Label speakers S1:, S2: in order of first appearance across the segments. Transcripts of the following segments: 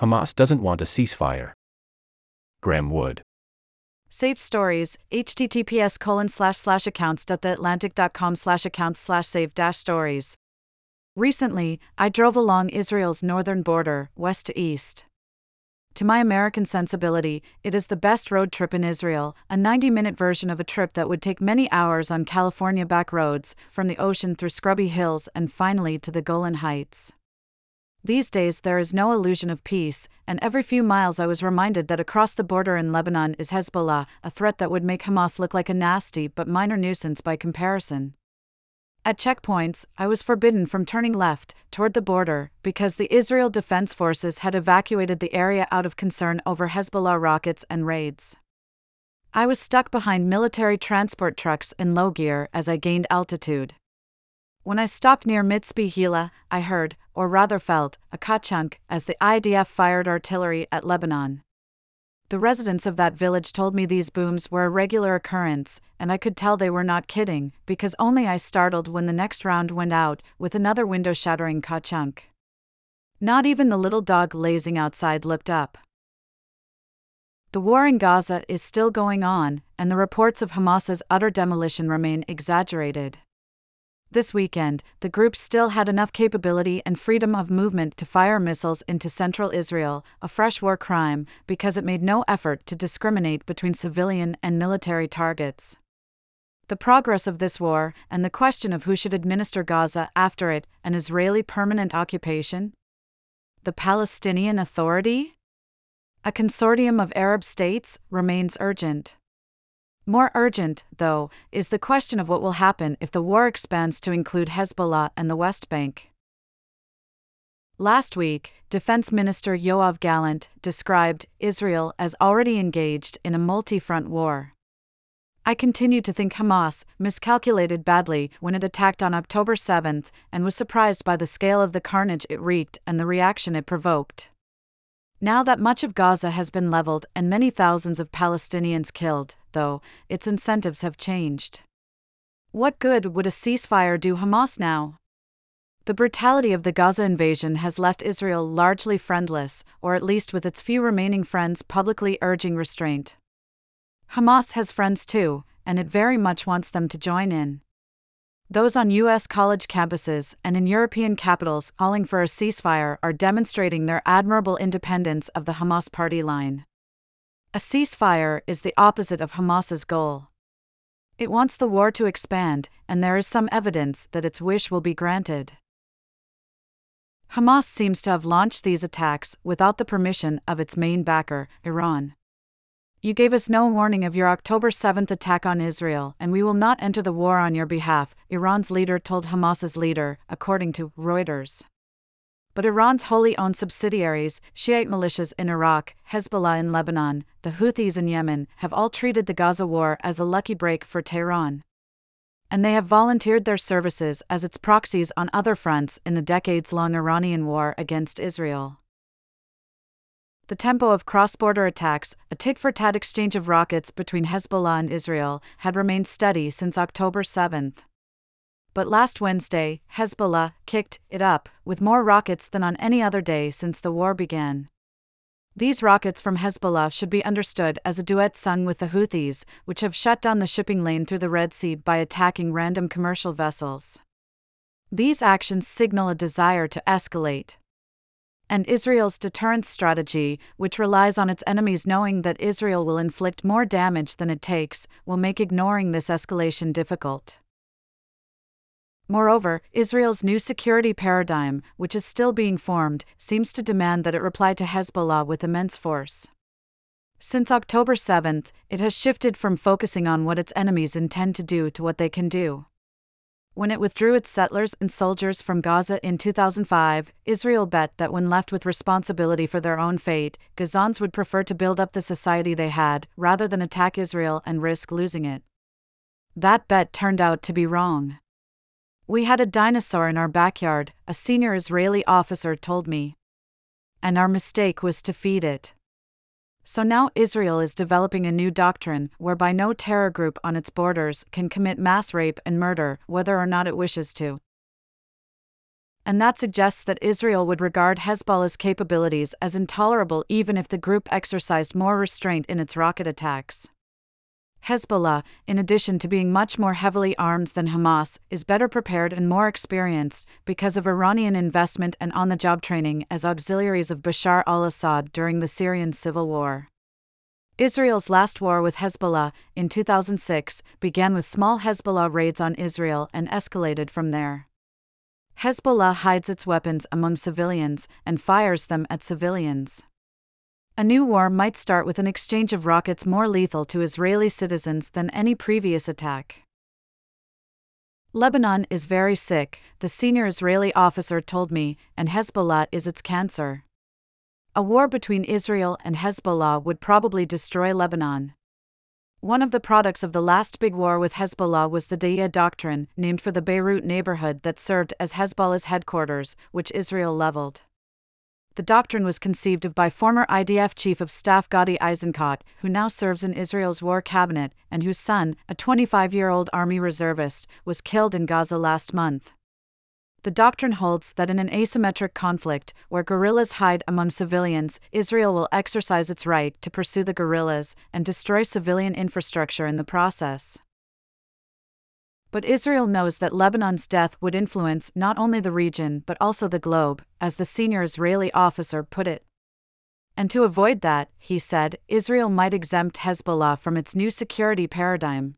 S1: Hamas doesn't want a ceasefire. Graeme Wood.
S2: Save stories, https colon slash slash accounts.theatlantic.com slash accounts slash save dash stories. Recently, I drove along Israel's northern border, west to east. To my American sensibility, it is the best road trip in Israel, a 90 minute version of a trip that would take many hours on California back roads, from the ocean through scrubby hills and finally to the Golan Heights. These days there is no illusion of peace, and every few miles I was reminded that across the border in Lebanon is Hezbollah, a threat that would make Hamas look like a nasty but minor nuisance by comparison. At checkpoints, I was forbidden from turning left, toward the border, because the Israel Defense Forces had evacuated the area out of concern over Hezbollah rockets and raids. I was stuck behind military transport trucks in low gear as I gained altitude. When I stopped near Mitzpe Hila, I heard, or rather felt, a kachunk as the IDF fired artillery at Lebanon. The residents of that village told me these booms were a regular occurrence, and I could tell they were not kidding, because only I startled when the next round went out, with another window shattering ka chunk. Not even the little dog lazing outside looked up. The war in Gaza is still going on, and the reports of Hamas's utter demolition remain exaggerated. This weekend, the group still had enough capability and freedom of movement to fire missiles into central Israel, a fresh war crime, because it made no effort to discriminate between civilian and military targets. The progress of this war, and the question of who should administer Gaza after it, an Israeli permanent occupation? The Palestinian Authority? A consortium of Arab states, remains urgent. More urgent, though, is the question of what will happen if the war expands to include Hezbollah and the West Bank. Last week, Defense Minister Yoav Gallant described Israel as already engaged in a multi front war. I continue to think Hamas miscalculated badly when it attacked on October 7 and was surprised by the scale of the carnage it wreaked and the reaction it provoked. Now that much of Gaza has been leveled and many thousands of Palestinians killed, though, its incentives have changed. What good would a ceasefire do Hamas now? The brutality of the Gaza invasion has left Israel largely friendless, or at least with its few remaining friends publicly urging restraint. Hamas has friends too, and it very much wants them to join in. Those on U.S. college campuses and in European capitals calling for a ceasefire are demonstrating their admirable independence of the Hamas party line. A ceasefire is the opposite of Hamas's goal. It wants the war to expand, and there is some evidence that its wish will be granted. Hamas seems to have launched these attacks without the permission of its main backer, Iran. You gave us no warning of your October 7th attack on Israel, and we will not enter the war on your behalf, Iran's leader told Hamas's leader, according to Reuters. But Iran's wholly owned subsidiaries, Shiite militias in Iraq, Hezbollah in Lebanon, the Houthis in Yemen, have all treated the Gaza war as a lucky break for Tehran. And they have volunteered their services as its proxies on other fronts in the decades long Iranian war against Israel the tempo of cross border attacks, a tit for tat exchange of rockets between Hezbollah and Israel, had remained steady since October 7. But last Wednesday, Hezbollah kicked it up with more rockets than on any other day since the war began. These rockets from Hezbollah should be understood as a duet sung with the Houthis, which have shut down the shipping lane through the Red Sea by attacking random commercial vessels. These actions signal a desire to escalate and Israel's deterrence strategy, which relies on its enemies knowing that Israel will inflict more damage than it takes, will make ignoring this escalation difficult. Moreover, Israel's new security paradigm, which is still being formed, seems to demand that it reply to Hezbollah with immense force. Since October 7, it has shifted from focusing on what its enemies intend to do to what they can do. When it withdrew its settlers and soldiers from Gaza in 2005, Israel bet that when left with responsibility for their own fate, Gazans would prefer to build up the society they had, rather than attack Israel and risk losing it. That bet turned out to be wrong. We had a dinosaur in our backyard, a senior Israeli officer told me. And our mistake was to feed it. So now Israel is developing a new doctrine whereby no terror group on its borders can commit mass rape and murder, whether or not it wishes to. And that suggests that Israel would regard Hezbollah's capabilities as intolerable even if the group exercised more restraint in its rocket attacks. Hezbollah, in addition to being much more heavily armed than Hamas, is better prepared and more experienced because of Iranian investment and on the job training as auxiliaries of Bashar al Assad during the Syrian civil war. Israel's last war with Hezbollah, in 2006, began with small Hezbollah raids on Israel and escalated from there. Hezbollah hides its weapons among civilians and fires them at civilians. A new war might start with an exchange of rockets more lethal to Israeli citizens than any previous attack. Lebanon is very sick, the senior Israeli officer told me, and Hezbollah is its cancer. A war between Israel and Hezbollah would probably destroy Lebanon. One of the products of the last big war with Hezbollah was the Dahiya Doctrine, named for the Beirut neighborhood that served as Hezbollah's headquarters, which Israel leveled. The doctrine was conceived of by former IDF Chief of Staff Gadi Eisenkot, who now serves in Israel's war cabinet, and whose son, a 25 year old army reservist, was killed in Gaza last month. The doctrine holds that in an asymmetric conflict, where guerrillas hide among civilians, Israel will exercise its right to pursue the guerrillas and destroy civilian infrastructure in the process. But Israel knows that Lebanon's death would influence not only the region but also the globe, as the senior Israeli officer put it. And to avoid that, he said, Israel might exempt Hezbollah from its new security paradigm.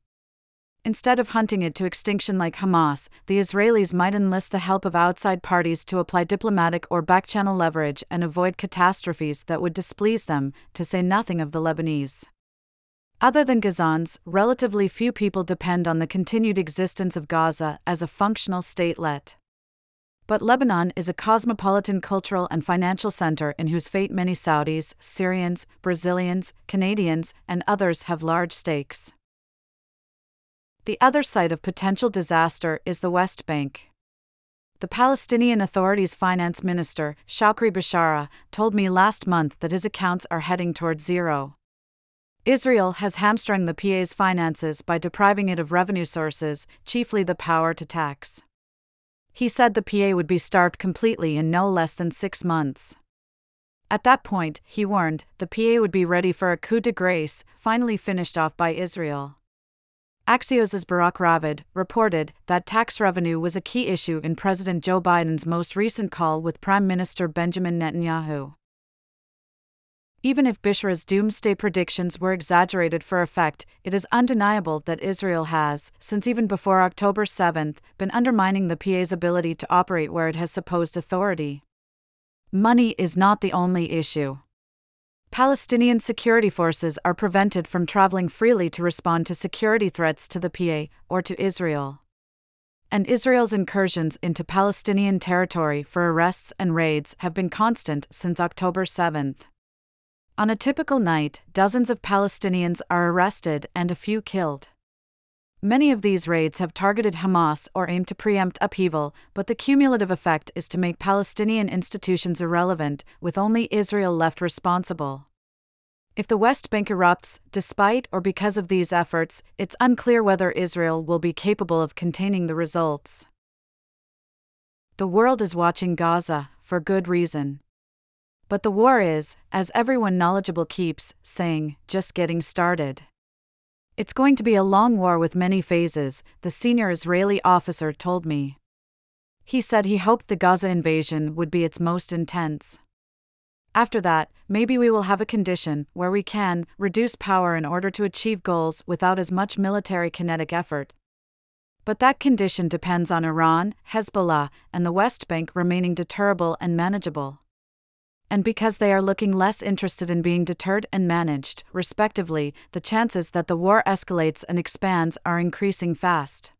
S2: Instead of hunting it to extinction like Hamas, the Israelis might enlist the help of outside parties to apply diplomatic or backchannel leverage and avoid catastrophes that would displease them, to say nothing of the Lebanese. Other than Gazans, relatively few people depend on the continued existence of Gaza as a functional statelet. But Lebanon is a cosmopolitan cultural and financial center in whose fate many Saudis, Syrians, Brazilians, Canadians, and others have large stakes. The other site of potential disaster is the West Bank. The Palestinian Authority's finance minister, Shukri Bishara, told me last month that his accounts are heading toward zero. Israel has hamstrung the PA's finances by depriving it of revenue sources, chiefly the power to tax. He said the PA would be starved completely in no less than six months. At that point, he warned, the PA would be ready for a coup de grace, finally finished off by Israel. Axios' Barak Ravid reported that tax revenue was a key issue in President Joe Biden's most recent call with Prime Minister Benjamin Netanyahu. Even if Bishara's doomsday predictions were exaggerated for effect, it is undeniable that Israel has, since even before October 7, been undermining the PA's ability to operate where it has supposed authority. Money is not the only issue. Palestinian security forces are prevented from traveling freely to respond to security threats to the PA or to Israel. And Israel's incursions into Palestinian territory for arrests and raids have been constant since October 7. On a typical night, dozens of Palestinians are arrested and a few killed. Many of these raids have targeted Hamas or aim to preempt upheaval, but the cumulative effect is to make Palestinian institutions irrelevant, with only Israel left responsible. If the West Bank erupts, despite or because of these efforts, it's unclear whether Israel will be capable of containing the results. The world is watching Gaza, for good reason. But the war is, as everyone knowledgeable keeps saying, just getting started. It's going to be a long war with many phases, the senior Israeli officer told me. He said he hoped the Gaza invasion would be its most intense. After that, maybe we will have a condition where we can reduce power in order to achieve goals without as much military kinetic effort. But that condition depends on Iran, Hezbollah, and the West Bank remaining deterrable and manageable and because they are looking less interested in being deterred and managed, respectively, the chances that the war escalates and expands are increasing fast.